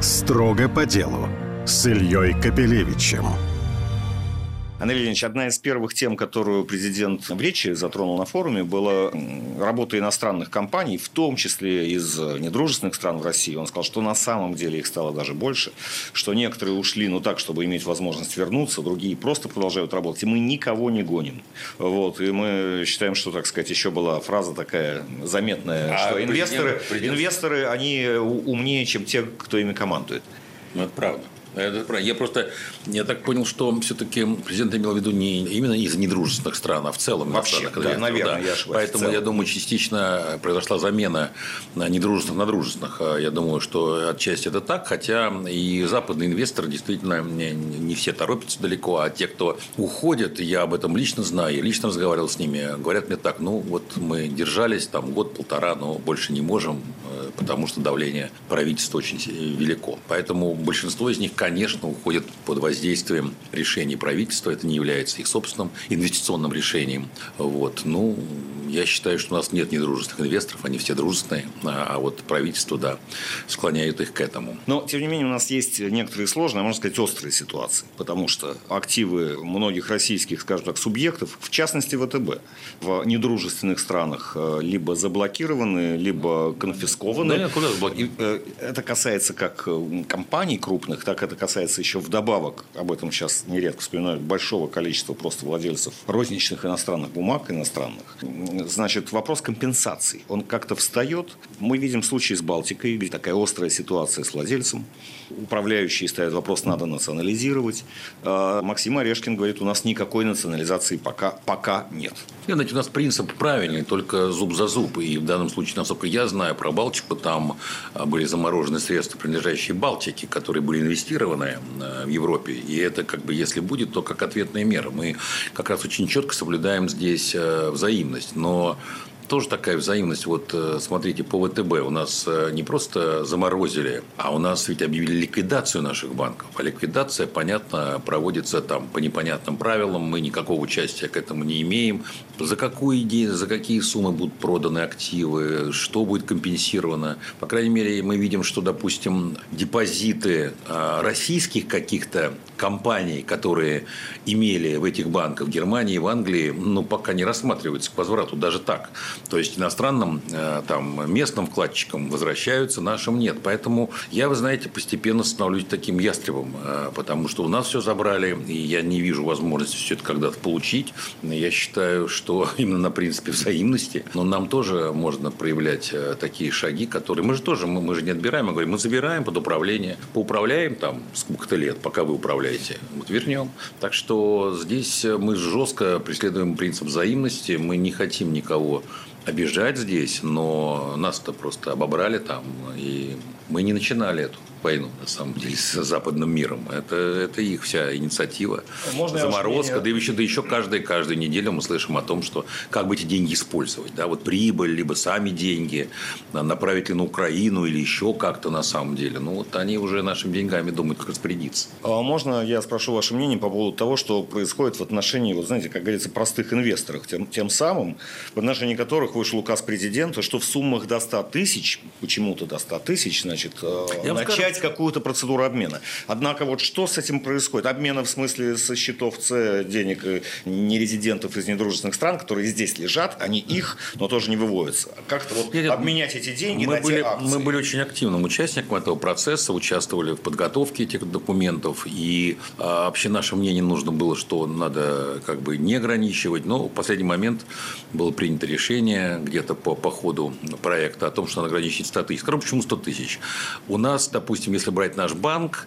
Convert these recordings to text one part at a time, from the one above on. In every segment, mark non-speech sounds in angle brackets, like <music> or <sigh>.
Строго по делу с Ильей Капелевичем. Андрей Леонидович, одна из первых тем, которую президент в речи затронул на форуме, была работа иностранных компаний, в том числе из недружественных стран в России. Он сказал, что на самом деле их стало даже больше, что некоторые ушли, ну так, чтобы иметь возможность вернуться, другие просто продолжают работать. И мы никого не гоним. Вот. И мы считаем, что, так сказать, еще была фраза такая заметная, а что инвесторы, инвесторы, они умнее, чем те, кто ими командует. Ну, это правда. Это Я просто, я так понял, что все-таки президент имел в виду не именно из недружественных стран, а в целом. Вообще, да, наверное, да. я ошибаюсь. Поэтому, я думаю, частично произошла замена недружественных на дружественных. А я думаю, что отчасти это так, хотя и западные инвесторы действительно не, все торопятся далеко, а те, кто уходят, я об этом лично знаю, я лично разговаривал с ними, говорят мне так, ну вот мы держались там год-полтора, но больше не можем, потому что давление правительства очень велико. Поэтому большинство из них, конечно, уходят под воздействием решений правительства. Это не является их собственным инвестиционным решением. Вот. Ну, я считаю, что у нас нет недружественных инвесторов, они все дружественные, а, а вот правительство, да, склоняет их к этому. Но, тем не менее, у нас есть некоторые сложные, можно сказать, острые ситуации, потому что активы многих российских, скажем так, субъектов, в частности ВТБ, в недружественных странах э, либо заблокированы, либо конфискованы. Да, куда заблокированы? Э, это касается как э, компаний крупных, так это касается еще вдобавок, об этом сейчас нередко вспоминают, большого количества просто владельцев розничных иностранных бумаг, иностранных значит, вопрос компенсации. Он как-то встает. Мы видим случаи с Балтикой, где такая острая ситуация с владельцем. Управляющие ставят вопрос, надо национализировать. А Максим Орешкин говорит, у нас никакой национализации пока, пока нет. Нет, знаете, у нас принцип правильный, только зуб за зуб. И в данном случае, насколько я знаю про Балтику, там а, были заморожены средства, принадлежащие Балтике, которые были инвестированы а, в Европе. И это как бы, если будет, то как ответная мера. Мы как раз очень четко соблюдаем здесь взаимность но тоже такая взаимность. Вот э, смотрите, по ВТБ у нас э, не просто заморозили, а у нас ведь объявили ликвидацию наших банков. А ликвидация, понятно, проводится там по непонятным правилам. Мы никакого участия к этому не имеем. За какую идею, за какие суммы будут проданы активы, что будет компенсировано. По крайней мере, мы видим, что, допустим, депозиты а, российских каких-то компаний, которые имели в этих банках в Германии, в Англии, ну, пока не рассматриваются к возврату даже так. То есть иностранным э, там, местным вкладчикам возвращаются, нашим нет. Поэтому я, вы знаете, постепенно становлюсь таким ястребом, э, потому что у нас все забрали, и я не вижу возможности все это когда-то получить. Я считаю, что <laughs> именно на принципе взаимности, но нам тоже можно проявлять э, такие шаги, которые мы же тоже, мы, мы же не отбираем, мы говорим, мы забираем под управление, поуправляем там сколько-то лет, пока вы управляете, вот вернем. Так что здесь мы жестко преследуем принцип взаимности, мы не хотим никого обижать здесь, но нас-то просто обобрали там, и мы не начинали эту войну, на самом деле, с западным миром. Это, это их вся инициатива. Можно Заморозка. Да, еще, да еще каждую, каждую неделю мы слышим о том, что как бы эти деньги использовать. Да? Вот прибыль, либо сами деньги, направить ли на Украину или еще как-то на самом деле. Ну, вот они уже нашими деньгами думают, как распорядиться. А можно я спрошу ваше мнение по поводу того, что происходит в отношении, вот знаете, как говорится, простых инвесторов, тем, тем самым, в отношении которых вышел указ президента, что в суммах до 100 тысяч, почему-то до 100 тысяч, значит, э, я начать начать какую-то процедуру обмена. Однако вот что с этим происходит? Обмена в смысле со счетов С денег э, нерезидентов из недружественных стран, которые здесь лежат, они их, но тоже не выводятся. Как-то вот Нет, обменять эти деньги мы на были, те акции. Мы были очень активным участником этого процесса, участвовали в подготовке этих документов. И а, вообще наше мнение нужно было, что надо как бы не ограничивать. Но в последний момент было принято решение где-то по, по ходу проекта о том, что надо ограничить 100 тысяч. Скажем, почему 100 тысяч? У нас, допустим, допустим, если брать наш банк,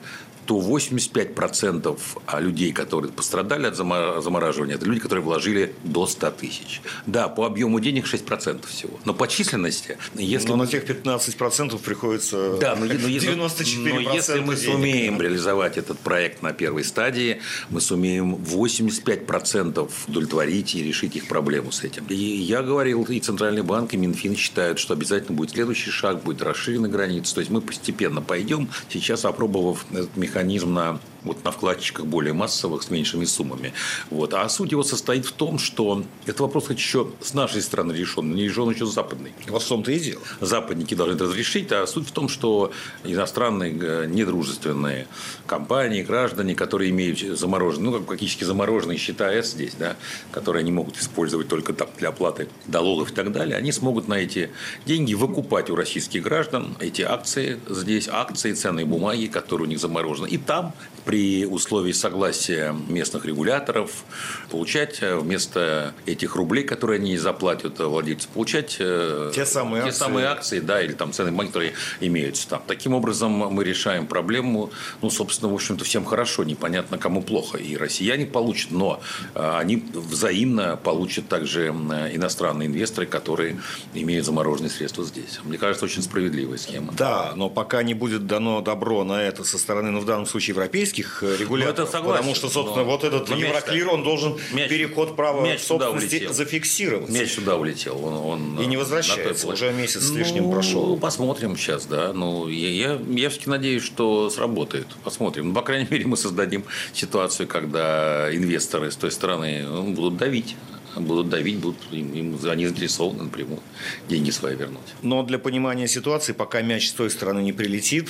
то 85% людей, которые пострадали от замораживания, это люди, которые вложили до 100 тысяч. Да, по объему денег 6% всего. Но по численности... Если но на тех 15% приходится да, но, но, 94% но если мы денег. сумеем реализовать этот проект на первой стадии, мы сумеем 85% удовлетворить и решить их проблему с этим. И я говорил, и Центральный банк, и Минфин считают, что обязательно будет следующий шаг, будет расширены границы. То есть мы постепенно пойдем, сейчас опробовав этот механизм механизм на вот на вкладчиках более массовых с меньшими суммами. Вот. А суть его состоит в том, что этот вопрос хоть еще с нашей стороны решен, не решен еще с западной. Вот в том-то и дело. Западники должны это разрешить, а суть в том, что иностранные э, недружественные компании, граждане, которые имеют замороженные, ну, практически замороженные счета С здесь, да, которые они могут использовать только там для оплаты налогов и так далее, они смогут на эти деньги выкупать у российских граждан эти акции здесь, акции, ценные бумаги, которые у них заморожены. И там при условии согласия местных регуляторов получать э, вместо этих рублей, которые они заплатят владельцу, получать э, те самые, те акции. самые акции, да, или там ценные бумаги, которые имеются там. Таким образом мы решаем проблему, ну, собственно, в общем-то, всем хорошо, непонятно, кому плохо. И россияне получат, но э, они взаимно получат также иностранные инвесторы, которые имеют замороженные средства здесь. Мне кажется, очень справедливая схема. Да, но пока не будет дано добро на это со стороны, ну, в данном случае, европейских российских э, регуляторов. Ну, это согласен, потому что, собственно, но... вот этот но Евроклир, он должен мяч, переход права мяч собственности зафиксировать. Мяч сюда улетел. Он, он и не возвращается. Уже месяц с лишним ну, прошел. Посмотрим сейчас, да. Ну, я, я, я все-таки надеюсь, что сработает. Посмотрим. Ну, по крайней мере, мы создадим ситуацию, когда инвесторы с той стороны ну, будут давить будут давить, будут, им, им, они заинтересованы напрямую деньги свои вернуть. Но для понимания ситуации, пока мяч с той стороны не прилетит,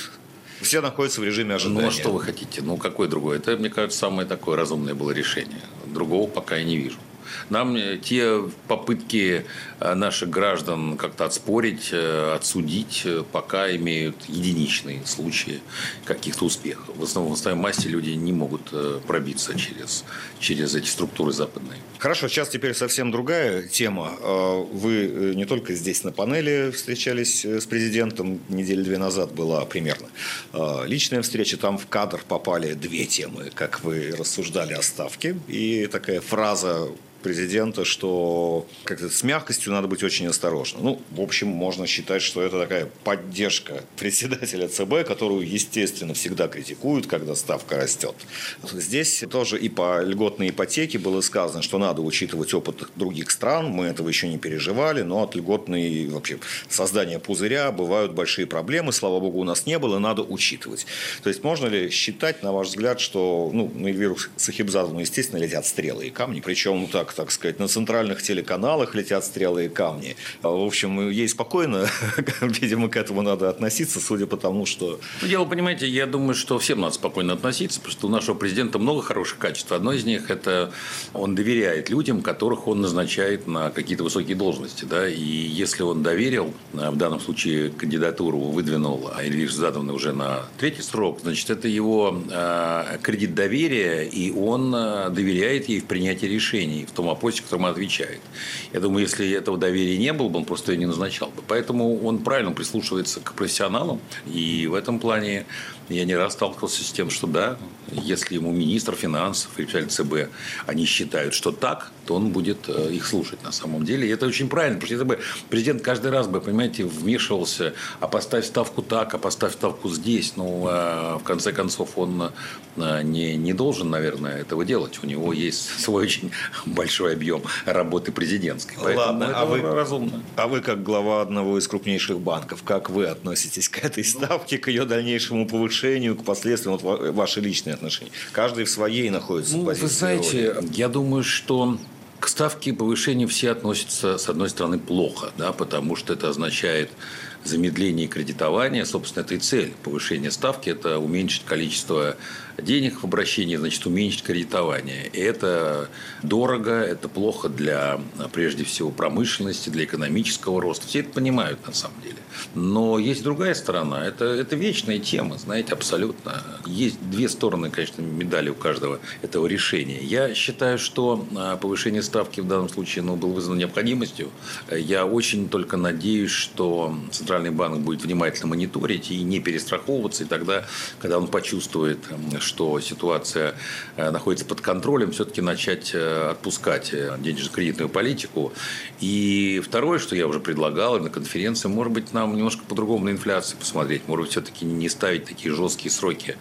все находятся в режиме ожидания. Ну, а что вы хотите? Ну, какое другое? Это, мне кажется, самое такое разумное было решение. Другого пока я не вижу. Нам э, те попытки э, наших граждан как-то отспорить, э, отсудить, пока имеют единичные случаи каких-то успехов. В основном в основной массе люди не могут пробиться через, через эти структуры западные. Хорошо, сейчас теперь совсем другая тема. Вы не только здесь на панели встречались с президентом, недели две назад была примерно личная встреча, там в кадр попали две темы, как вы рассуждали о ставке, и такая фраза президента, что как-то с мягкостью надо быть очень осторожным. Ну, в общем, можно считать, что это такая поддержка председателя ЦБ, которую, естественно, всегда критикуют, когда ставка растет. Здесь тоже и по льготной ипотеке было сказано, что надо учитывать опыт других стран. Мы этого еще не переживали, но от льготной вообще создания пузыря бывают большие проблемы. Слава богу, у нас не было, надо учитывать. То есть можно ли считать, на ваш взгляд, что ну, на Эльвиру Сахибзадовну, естественно, летят стрелы и камни, причем ну, так так сказать, на центральных телеканалах летят стрелы и камни. А, в общем, ей спокойно, <laughs> видимо, к этому надо относиться, судя по тому, что... Ну, дело, понимаете, я думаю, что всем надо спокойно относиться, потому что у нашего президента много хороших качеств. Одно из них – это он доверяет людям, которых он назначает на какие-то высокие должности. Да? И если он доверил, в данном случае кандидатуру выдвинул а Ильич Задовна уже на третий срок, значит, это его э, кредит доверия, и он доверяет ей в принятии решений, в том опросе, которому он отвечает. Я думаю, если этого доверия не было бы, он просто ее не назначал бы. Поэтому он правильно прислушивается к профессионалам. И в этом плане я не раз сталкивался с тем, что да, если ему министр финансов и ЦБ, они считают, что так, то он будет э, их слушать на самом деле. И это очень правильно, потому что если бы президент каждый раз бы, понимаете, вмешивался, а поставь ставку так, а поставь ставку здесь, ну, а в конце концов, он э, не, не должен, наверное, этого делать. У него есть <laughs> свой очень большой объем работы президентской. Ладно, а вы, разумно. А вы, как глава одного из крупнейших банков, как вы относитесь к этой ставке, к ее дальнейшему повышению, к последствиям, вот ваши личные отношения? Каждый в своей находится ну, позиции. Вы знаете, роли. я думаю, что к ставке повышения все относятся, с одной стороны, плохо, да, потому что это означает замедление кредитования. Собственно, это и цель повышения ставки – это уменьшить количество денег в обращении, значит, уменьшить кредитование. И это дорого, это плохо для, прежде всего, промышленности, для экономического роста. Все это понимают на самом деле. Но есть другая сторона. Это, это вечная тема, знаете, абсолютно. Есть две стороны, конечно, медали у каждого этого решения. Я считаю, что а, повышение ставки в данном случае ну, было вызвано необходимостью. Я очень только надеюсь, что Центральный банк будет внимательно мониторить и не перестраховываться. И тогда, когда он почувствует, что ситуация э, находится под контролем, все-таки начать э, отпускать э, денежно-кредитную политику. И второе, что я уже предлагал на конференции, может быть, нам немножко по-другому на инфляцию посмотреть. Может быть, все-таки не ставить такие жесткие сроки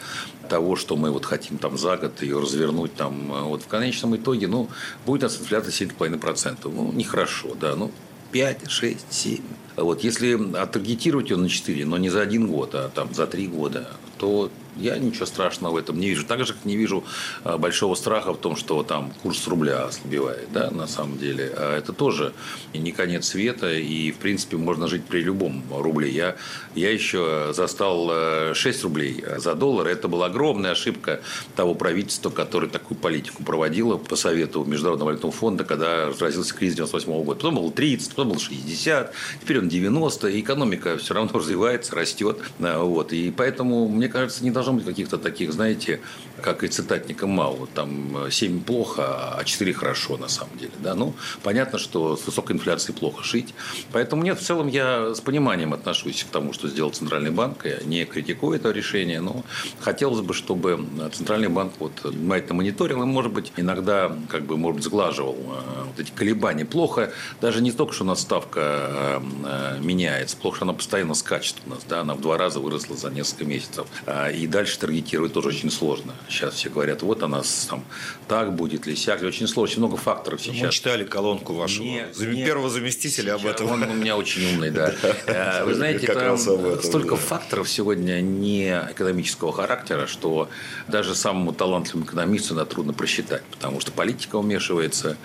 того, что мы вот хотим там за год ее развернуть. Там, вот в конечном итоге ну, будет у нас инфляция 7,5%. Ну, нехорошо, да. Ну, 5, 6, 7. Вот, если оттаргетировать ее на 4, но не за один год, а там за 3 года, то я ничего страшного в этом не вижу. Так же, как не вижу а, большого страха в том, что там курс рубля ослабевает, да, на самом деле. А это тоже не конец света, и, в принципе, можно жить при любом рубле. Я, я еще застал 6 рублей за доллар. Это была огромная ошибка того правительства, которое такую политику проводило по совету Международного валютного фонда, когда разразился кризис 98 года. Потом был 30, потом был 60, теперь он 90, и экономика все равно <laughs> развивается, растет. Вот. И поэтому, мне кажется, не должно быть каких-то таких, знаете, как и цитатникам мало. Там 7 плохо, а 4 хорошо на самом деле. Да? Ну, понятно, что с высокой инфляцией плохо жить. Поэтому нет, в целом я с пониманием отношусь к тому, что сделал Центральный банк. Я не критикую это решение, но хотелось бы, чтобы Центральный банк вот внимательно мониторил и, может быть, иногда как бы, может быть, сглаживал э, вот эти колебания. Плохо даже не только, что у нас ставка э, э, меняется, плохо, что она постоянно скачет у нас. Да? Она в два раза выросла за несколько месяцев. А, и дальше таргетировать тоже очень сложно. Сейчас все говорят, вот она там так будет ли сяк. Очень сложно, очень много факторов сейчас. Мы читали колонку вашего не, не, первого заместителя об этом. Он у меня очень умный, да. <laughs> Э, вы знаете, там столько факторов сегодня не экономического характера, что даже самому талантливому экономисту надо трудно просчитать, потому что политика умешивается,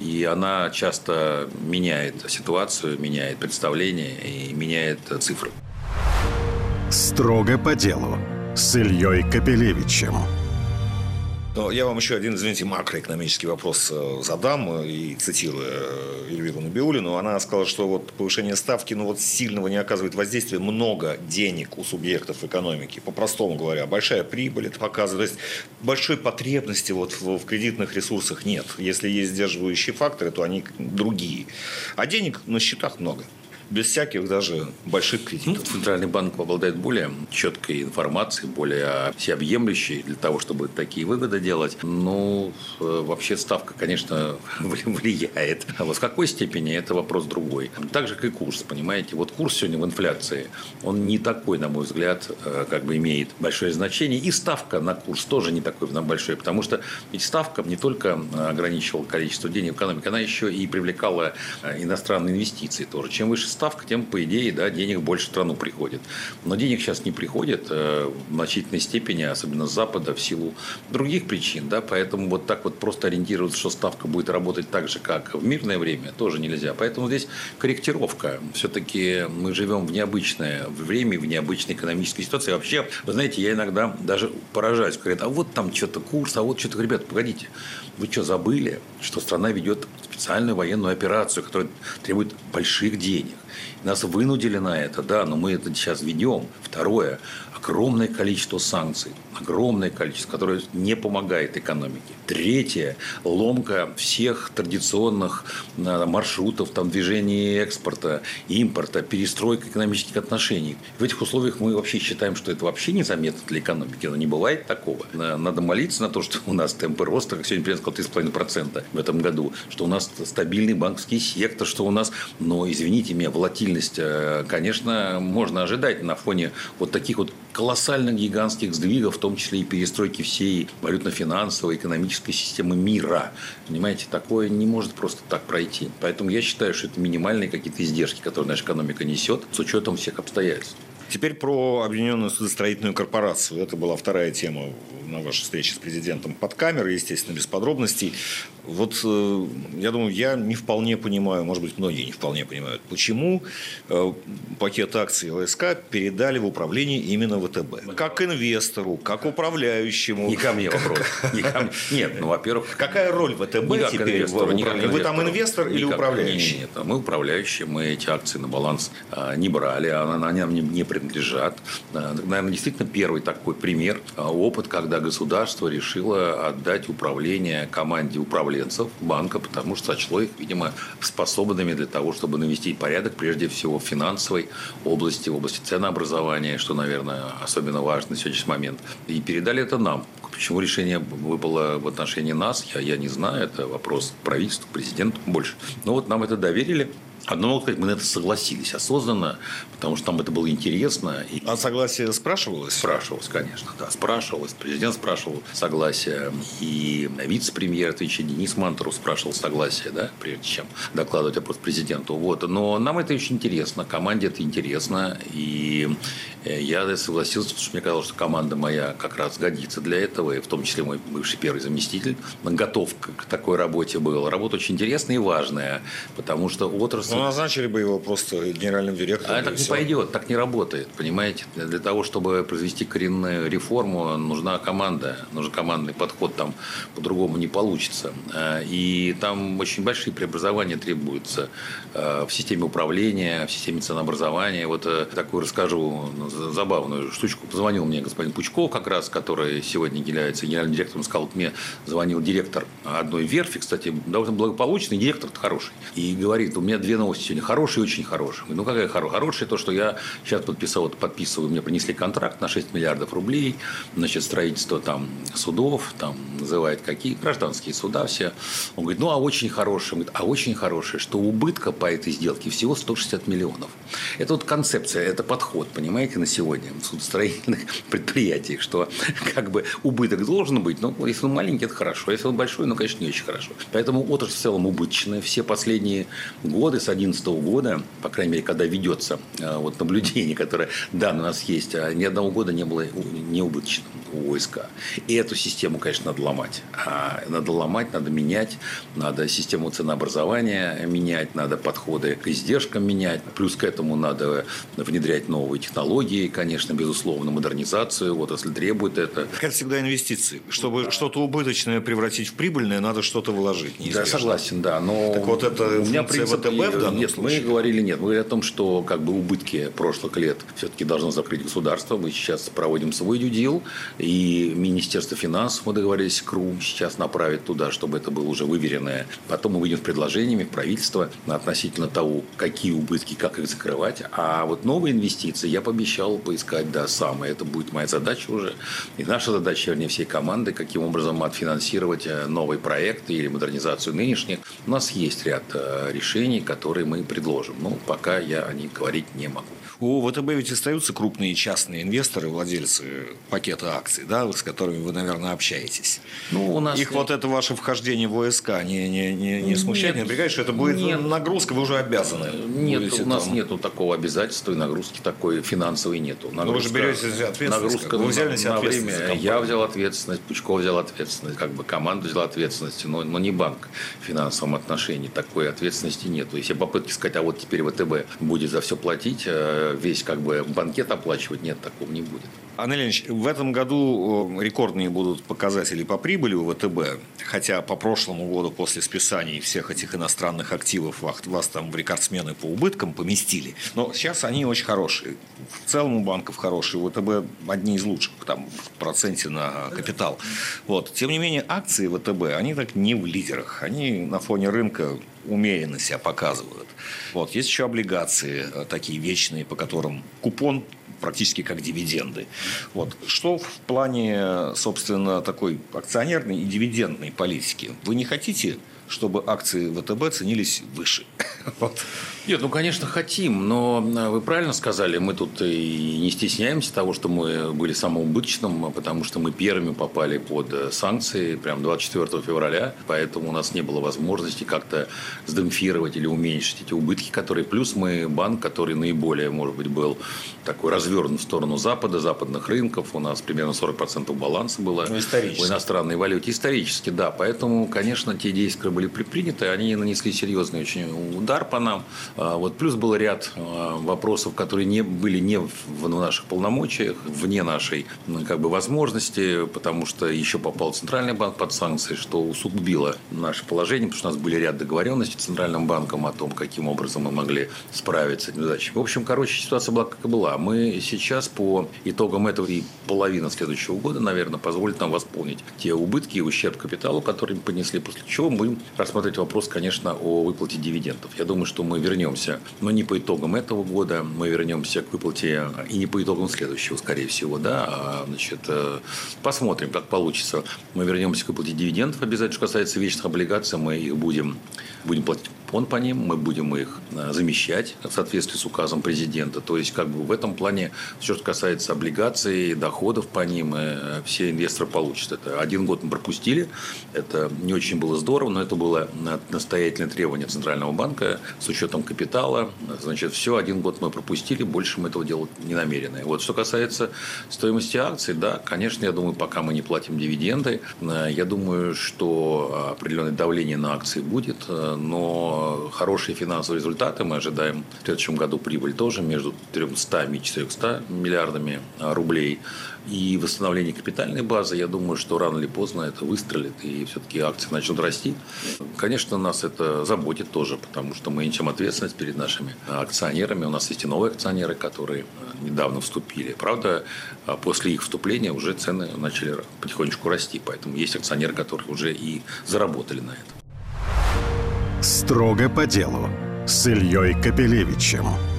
и она часто меняет ситуацию, меняет представление и меняет цифры. Строго по делу с Ильей Капелевичем. Но я вам еще один, извините, макроэкономический вопрос э, задам, э, и цитируя э, Эльвиру Набиулину, она сказала, что вот повышение ставки ну, вот сильного не оказывает воздействия, много денег у субъектов экономики, по-простому говоря, большая прибыль это показывает, то есть большой потребности вот в, в кредитных ресурсах нет. Если есть сдерживающие факторы, то они другие. А денег на счетах много без всяких даже больших кредитов. Ну, Центральный банк обладает более четкой информацией, более всеобъемлющей для того, чтобы такие выводы делать. Ну, э, вообще ставка, конечно, <laughs> влияет. А вот в какой степени, это вопрос другой. Так же, как и курс, понимаете. Вот курс сегодня в инфляции, он не такой, на мой взгляд, э, как бы имеет большое значение. И ставка на курс тоже не такой на большой, потому что ведь ставка не только ограничивала количество денег в экономике, она еще и привлекала э, иностранные инвестиции тоже. Чем выше ставка, ставка, тем, по идее, да, денег больше в страну приходит. Но денег сейчас не приходит э, в значительной степени, особенно с Запада, в силу других причин. Да, поэтому вот так вот просто ориентироваться, что ставка будет работать так же, как в мирное время, тоже нельзя. Поэтому здесь корректировка. Все-таки мы живем в необычное время, в необычной экономической ситуации. Вообще, вы знаете, я иногда даже поражаюсь. Говорят, а вот там что-то курс, а вот что-то, ребята, погодите, вы что, забыли, что страна ведет специальную военную операцию, которая требует больших денег. Нас вынудили на это, да, но мы это сейчас ведем. Второе, огромное количество санкций, огромное количество, которое не помогает экономике. Третье, ломка всех традиционных э, маршрутов там, движения экспорта, импорта, перестройка экономических отношений. В этих условиях мы вообще считаем, что это вообще незаметно для экономики, но не бывает такого. Надо молиться на то, что у нас темпы роста, как сегодня президент сказал, 3,5% в этом году, что у нас стабильный банковский сектор, что у нас, но, извините меня, волатильность, э, конечно, можно ожидать на фоне вот таких вот колоссальных гигантских сдвигов, в том числе и перестройки всей валютно-финансовой, экономической системы мира. Понимаете, такое не может просто так пройти. Поэтому я считаю, что это минимальные какие-то издержки, которые наша экономика несет с учетом всех обстоятельств. Теперь про Объединенную судостроительную корпорацию. Это была вторая тема на вашей встрече с президентом под камерой, естественно, без подробностей. Вот э, я думаю, я не вполне понимаю, может быть, многие не вполне понимают, почему э, пакет акций ЛСК передали в управление именно ВТБ. Как инвестору, как управляющему. Не ко мне вопрос. Нет, ну, во-первых... Какая роль ВТБ теперь в управлении? Вы там инвестор или управляющий? Нет, мы управляющие, мы эти акции на баланс а, не брали, они нам не принадлежат. Наверное, действительно первый такой пример, а, опыт, когда государство решило отдать управление команде управленцев банка, потому что сочло их, видимо, способными для того, чтобы навести порядок, прежде всего, в финансовой области, в области ценообразования, что, наверное, особенно важно на сегодняшний момент. И передали это нам. Почему решение выпало в отношении нас, я, я не знаю. Это вопрос правительству, президенту больше. Но вот нам это доверили. Одно могу сказать, мы на это согласились осознанно, потому что нам это было интересно. И... А согласие спрашивалось? Спрашивалось, конечно, да, спрашивалось. Президент спрашивал согласие, и вице-премьер, отвечая Денис Мантуров, спрашивал согласие, да, прежде чем докладывать вопрос президенту. Вот. Но нам это очень интересно, команде это интересно, и э, я согласился, потому что мне казалось, что команда моя как раз годится для этого, и в том числе мой бывший первый заместитель готов к такой работе был. Работа очень интересная и важная, потому что отрасль... Ну, назначили бы его просто генеральным директором. А так не пойдет, так не работает, понимаете? Для того, чтобы произвести коренную реформу, нужна команда, нужен командный подход, там по-другому не получится. А, и там очень большие преобразования требуются а, в системе управления, в системе ценообразования. Вот э, такую расскажу забавную штучку. Позвонил мне господин Пучков, как раз, который сегодня является генеральным директором, сказал, мне звонил директор одной верфи, кстати, довольно благополучный, директор хороший, и говорит, у меня две новости сегодня, хорошие очень хорошие. Ну, какая хорошая? Хорошая то, что я сейчас подписал, вот, подписываю, мне принесли контракт на 6 миллиардов рублей, значит, строительство там судов, там называют какие, гражданские суда все. Он говорит, ну, а очень хорошее, говорит, а очень хорошее, что убытка по этой сделке всего 160 миллионов. Это вот концепция, это подход, понимаете, на сегодня в судостроительных <laughs> предприятиях, что как бы убыток должен быть, но если он маленький, это хорошо, если он большой, ну, конечно, не очень хорошо. Поэтому отрасль в целом убыточная. Все последние годы с 2011 года, по крайней мере, когда ведется э, вот наблюдение, <laughs> которое, да, у нас есть, а ни одного года не было не убыточным у ОСК. И эту систему, конечно, надо ломать. А надо ломать, надо менять, надо систему ценообразования менять, надо подходы к издержкам менять. Плюс к этому надо внедрять новые технологии, конечно, безусловно, модернизацию. Отрасль требует это. Как всегда инвестиции. Чтобы что-то убыточное превратить в прибыльное, надо что-то вложить. Да, согласен, да. Но так вот это у меня принцип, ВТБ в данном нет, случае? мы говорили нет. Мы говорили о том, что как бы убытки прошлых лет все-таки должно закрыть государство. Мы сейчас проводим свой дюдил, и Министерство финансов, мы договорились, КРУ сейчас направит туда, чтобы это было уже выверенное. Потом мы выйдем с предложениями в правительство относительно того, какие убытки, как их закрывать. А вот новые инвестиции я пообещал поискать, да, сам. И это будет моя задача уже. И наша задача, вернее, всей команды, каким образом отфинансировать э, новые проекты или модернизацию нынешних. У нас есть ряд э, решений, которые мы предложим. Но пока я о них говорить не могу. У ВТБ ведь остаются крупные частные инвесторы, владельцы пакета акций, да, с которыми вы, наверное, общаетесь. Ну, у нас Их нет. вот это ваше вхождение в ОСК не, не, не, не смущает, нет. не напрягает, что это будет нет. нагрузка, вы уже обязаны. Нет, у нас там... нету такого обязательства и нагрузки такой финансовой нету. Нагрузка, Но вы же берете ответственность. Нагрузка вы взяли на, на время. Я взял ответственность, Пучков взял ответственность, как бы команда взяла ответственность, но, но не банк в финансовом отношении. Такой ответственности нет. Если попытки сказать, а вот теперь ВТБ будет за все платить, э, весь как бы банкет оплачивать, нет, такого не будет. Анна Ильич, в этом году рекордные будут показатели по прибыли у ВТБ, хотя по прошлому году после списаний всех этих иностранных активов вас там в рекордсмены по убыткам поместили. Но сейчас они очень хорошие. В целом у банков хорошие, у ВТБ одни из лучших там, в проценте на капитал. Вот. Тем не менее, акции ВТБ, они так не в лидерах. Они на фоне рынка умеренно себя показывают. Вот. Есть еще облигации э, такие вечные, по которым купон практически как дивиденды. Вот. Что в плане, собственно, такой акционерной и дивидендной политики? Вы не хотите, чтобы акции ВТБ ценились выше? <laughs> Вот. Нет, ну, конечно, хотим, но э, вы правильно сказали, мы тут и не стесняемся того, что мы были самоубыточным, потому что мы первыми попали под э, санкции прям 24 февраля, поэтому у нас не было возможности как-то сдемпфировать или уменьшить эти убытки, которые... Плюс мы банк, который наиболее, может быть, был такой развернут в сторону Запада, западных рынков. У нас примерно 40% баланса было ну, в иностранной валюте. Исторически, да. Поэтому, конечно, те действия, которые были предприняты, они нанесли серьезный очень удар по нам. А, вот плюс был ряд а, вопросов, которые не были не в наших полномочиях, вне нашей ну, как бы, возможности, потому что еще попал Центральный банк под санкции, что усугубило наше положение, потому что у нас были ряд договоренностей с Центральным банком о том, каким образом мы могли справиться с задачами. В общем, короче, ситуация была как и была. Мы сейчас по итогам этого и половина следующего года, наверное, позволит нам восполнить те убытки и ущерб капиталу, которые мы понесли, после чего мы рассматривать вопрос, конечно, о выплате дивидендов. Я думаю, что мы вернемся вернемся, но не по итогам этого года, мы вернемся к выплате и не по итогам следующего, скорее всего, да, а, значит, э, посмотрим, как получится. Мы вернемся к выплате дивидендов обязательно, что касается вечных облигаций, мы их будем, будем платить он по ним, мы будем их э, замещать в соответствии с указом президента. То есть, как бы в этом плане, все, что касается облигаций, доходов по ним, э, все инвесторы получат. Это один год мы пропустили, это не очень было здорово, но это было настоятельное требование Центрального банка с учетом капитала. Значит, все, один год мы пропустили, больше мы этого делать не намерены. Вот, что касается стоимости акций, да, конечно, я думаю, пока мы не платим дивиденды, э, я думаю, что определенное давление на акции будет, но хорошие финансовые результаты мы ожидаем в следующем году прибыль тоже между 300 и 400 миллиардами рублей. И восстановление капитальной базы, я думаю, что рано или поздно это выстрелит, и все-таки акции начнут расти. Конечно, нас это заботит тоже, потому что мы несем ответственность перед нашими акционерами. У нас есть и новые акционеры, которые недавно вступили. Правда, после их вступления уже цены начали потихонечку расти, поэтому есть акционеры, которые уже и заработали на этом. Строго по делу с Ильей Капелевичем.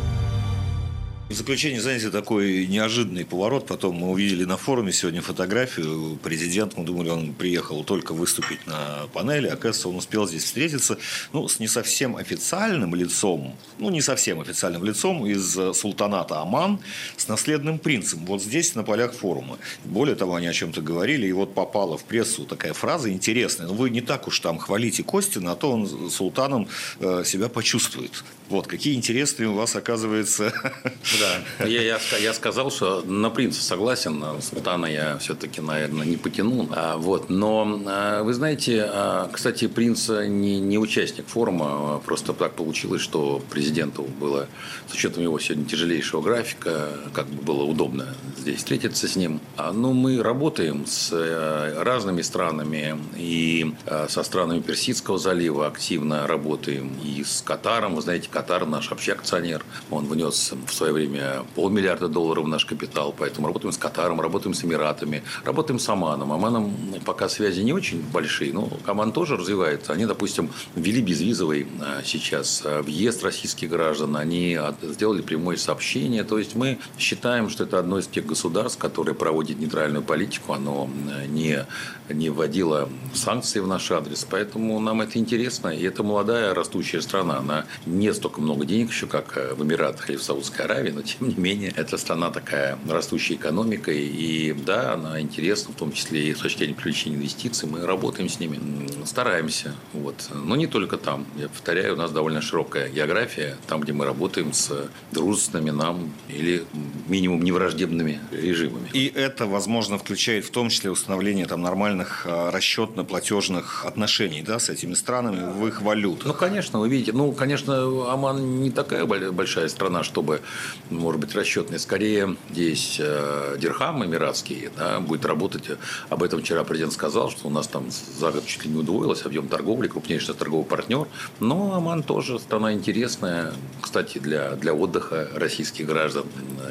В заключение, знаете, такой неожиданный поворот. Потом мы увидели на форуме сегодня фотографию. Президент, мы думали, он приехал только выступить на панели. Оказывается, он успел здесь встретиться ну, с не совсем официальным лицом, ну, не совсем официальным лицом из султаната Оман с наследным принцем. Вот здесь, на полях форума. Более того, они о чем-то говорили. И вот попала в прессу такая фраза интересная. Ну, вы не так уж там хвалите Костина, а то он султаном э, себя почувствует. Вот, какие интересные у вас, оказывается, <laughs> Да, я, я, я сказал, что на принца согласен, на султана я все-таки, наверное, не потяну. А, вот, но а, вы знаете, а, кстати, принц не, не участник форума, просто так получилось, что президенту было, с учетом его сегодня тяжелейшего графика, как бы было удобно здесь встретиться с ним. Но мы работаем с э, разными странами и со странами Персидского залива активно работаем, и с Катаром. Вы знаете, Катар наш общий акционер, он внес в свое время время полмиллиарда долларов наш капитал, поэтому работаем с Катаром, работаем с Эмиратами, работаем с Оманом. Оманом пока связи не очень большие, но Оман тоже развивается. Они, допустим, ввели безвизовый а, сейчас а, въезд российских граждан, они сделали прямое сообщение. То есть мы считаем, что это одно из тех государств, которое проводит нейтральную политику, оно не, не вводило санкции в наш адрес, поэтому нам это интересно. И это молодая растущая страна, она не столько много денег еще, как в Эмиратах или в Саудовской Аравии, но тем не менее, эта страна такая растущей экономикой, и да, она интересна, в том числе и с точки зрения привлечения инвестиций. Мы работаем с ними, стараемся. Вот. Но не только там. Я повторяю, у нас довольно широкая география, там, где мы работаем с дружественными нам или минимум невраждебными режимами. И это, возможно, включает в том числе установление там нормальных а, расчетно-платежных отношений да, с этими странами в их валютах. Ну, конечно, вы видите, ну, конечно, Оман не такая большая страна, чтобы может быть, расчетный. Скорее, здесь э, дирхам эмиратский да, будет работать. Об этом вчера президент сказал, что у нас там за год чуть ли не удвоилось объем торговли, крупнейший торговый партнер. Но Оман тоже страна интересная, кстати, для, для отдыха российских граждан.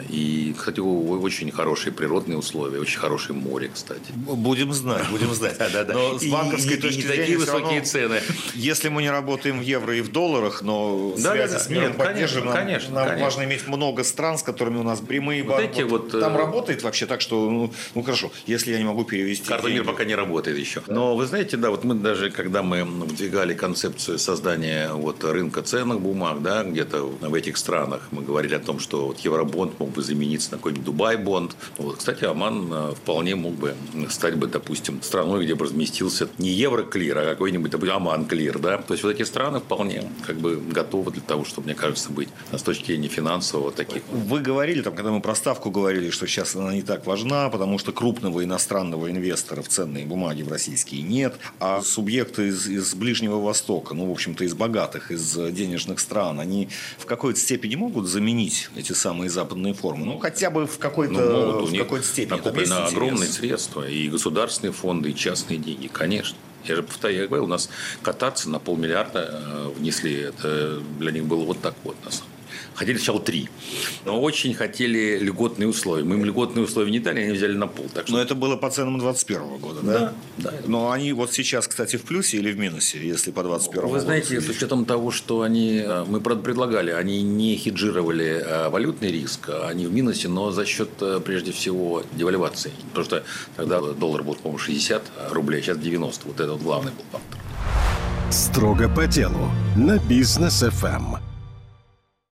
И, кстати, очень хорошие природные условия, очень хорошее море, кстати. Будем знать, будем знать. <laughs> Но с банковской точки зрения такие высокие цены. Если мы не работаем в евро и в долларах, но связи с миром поддерживаем, нам важно иметь много стран, с которыми у нас прямые вот банки. Вот, там э... работает вообще так, что, ну, ну хорошо, если я не могу перевести. Карта мира пока не работает еще. Но вы знаете, да, вот мы даже, когда мы выдвигали концепцию создания вот рынка ценных бумаг, да, где-то в этих странах, мы говорили о том, что вот евробонд мог бы замениться на какой-нибудь Дубай-бонд. Вот, кстати, Оман э, вполне мог бы стать бы, допустим, страной, где бы разместился не евроклир, а какой-нибудь, допустим, Оман-клир, да. То есть вот эти страны вполне как бы готовы для того, чтобы, мне кажется, быть с точки зрения финансового таких. Вы говорили, там, когда мы про ставку говорили, что сейчас она не так важна, потому что крупного иностранного инвестора в ценные бумаги в российские нет, а субъекты из, из Ближнего Востока, ну, в общем-то, из богатых, из денежных стран, они в какой-то степени могут заменить эти самые западные формы? Ну, хотя бы в какой-то, ну, могут, в какой-то степени. Накоплены огромные средства, и государственные фонды, и частные деньги, конечно. Я же повторяю, я говорил, у нас кататься на полмиллиарда э, внесли. Это для них было вот так вот, на самом. Хотели сначала три. Но очень хотели льготные условия. Мы им льготные условия не дали, они взяли на пол. Так что... Но это было по ценам 2021 года, да? Да. да. Но они вот сейчас, кстати, в плюсе или в минусе, если по 2021 Вы знаете, с учетом того, что они, э, мы предлагали, они не хеджировали э, валютный риск, они в минусе, но за счет, э, прежде всего, девальвации. Потому что тогда доллар был, по-моему, 60 рублей, а сейчас 90. Вот это вот главный был фактор. Строго по делу на бизнес ФМ.